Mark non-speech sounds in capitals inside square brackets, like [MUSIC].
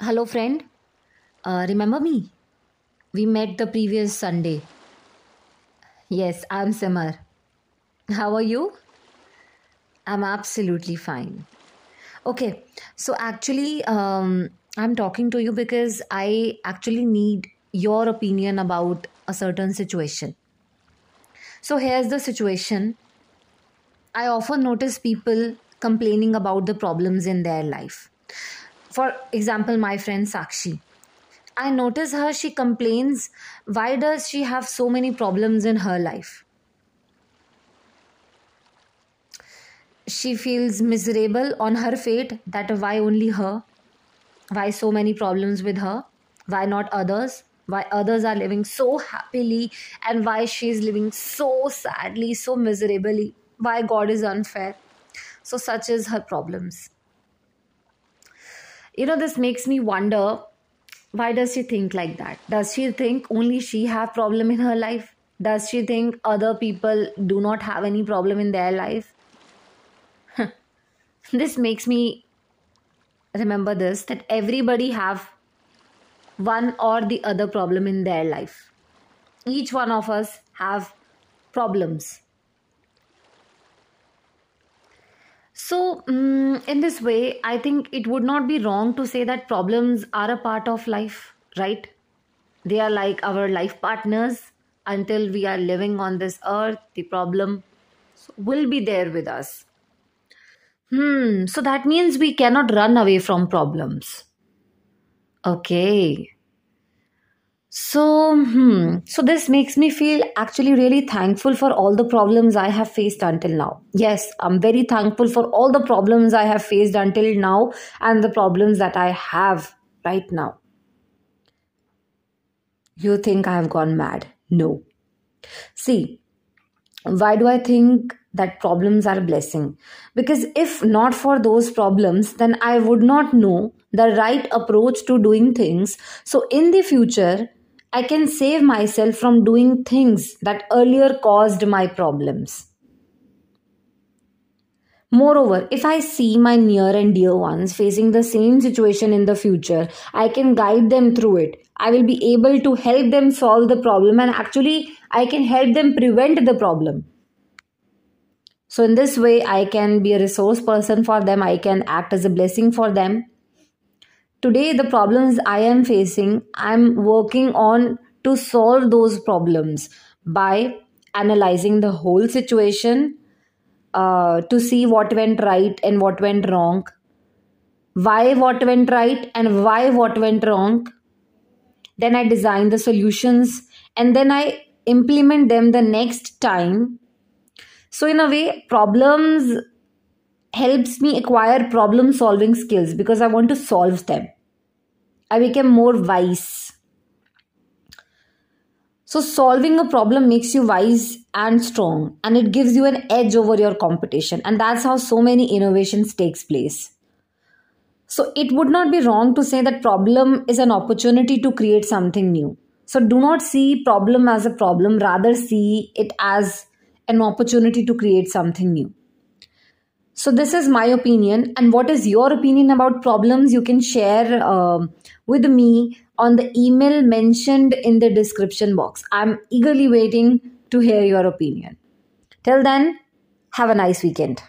Hello, friend. Uh, remember me? We met the previous Sunday. Yes, I'm Simar. How are you? I'm absolutely fine. Okay, so actually, um, I'm talking to you because I actually need your opinion about a certain situation. So, here's the situation I often notice people complaining about the problems in their life. For example, my friend Sakshi. I notice her, she complains, why does she have so many problems in her life? She feels miserable on her fate that why only her? Why so many problems with her? Why not others? Why others are living so happily and why she is living so sadly, so miserably? Why God is unfair? So, such is her problems. You know, this makes me wonder why does she think like that? Does she think only she have problem in her life? Does she think other people do not have any problem in their life? [LAUGHS] This makes me remember this that everybody have one or the other problem in their life. Each one of us have problems So, um, in this way, I think it would not be wrong to say that problems are a part of life, right? They are like our life partners. Until we are living on this earth, the problem will be there with us. Hmm, so that means we cannot run away from problems. Okay. So, hmm, so this makes me feel actually really thankful for all the problems I have faced until now. Yes, I'm very thankful for all the problems I have faced until now and the problems that I have right now. You think I have gone mad? No. See, why do I think that problems are a blessing? Because if not for those problems, then I would not know the right approach to doing things. So, in the future, I can save myself from doing things that earlier caused my problems. Moreover, if I see my near and dear ones facing the same situation in the future, I can guide them through it. I will be able to help them solve the problem and actually I can help them prevent the problem. So, in this way, I can be a resource person for them, I can act as a blessing for them, today the problems i am facing i'm working on to solve those problems by analyzing the whole situation uh, to see what went right and what went wrong why what went right and why what went wrong. Then i design the solutions and then i implement them the next time. So in a way problems helps me acquire problem solving skills because I want to solve them. I became more wise. So, solving a problem makes you wise and strong, and it gives you an edge over your competition. And that's how so many innovations takes place. So, it would not be wrong to say that problem is an opportunity to create something new. So, do not see problem as a problem, rather see it as an opportunity to create something new. So, this is my opinion. And what is your opinion about problems? You can share uh, with me on the email mentioned in the description box. I'm eagerly waiting to hear your opinion. Till then, have a nice weekend.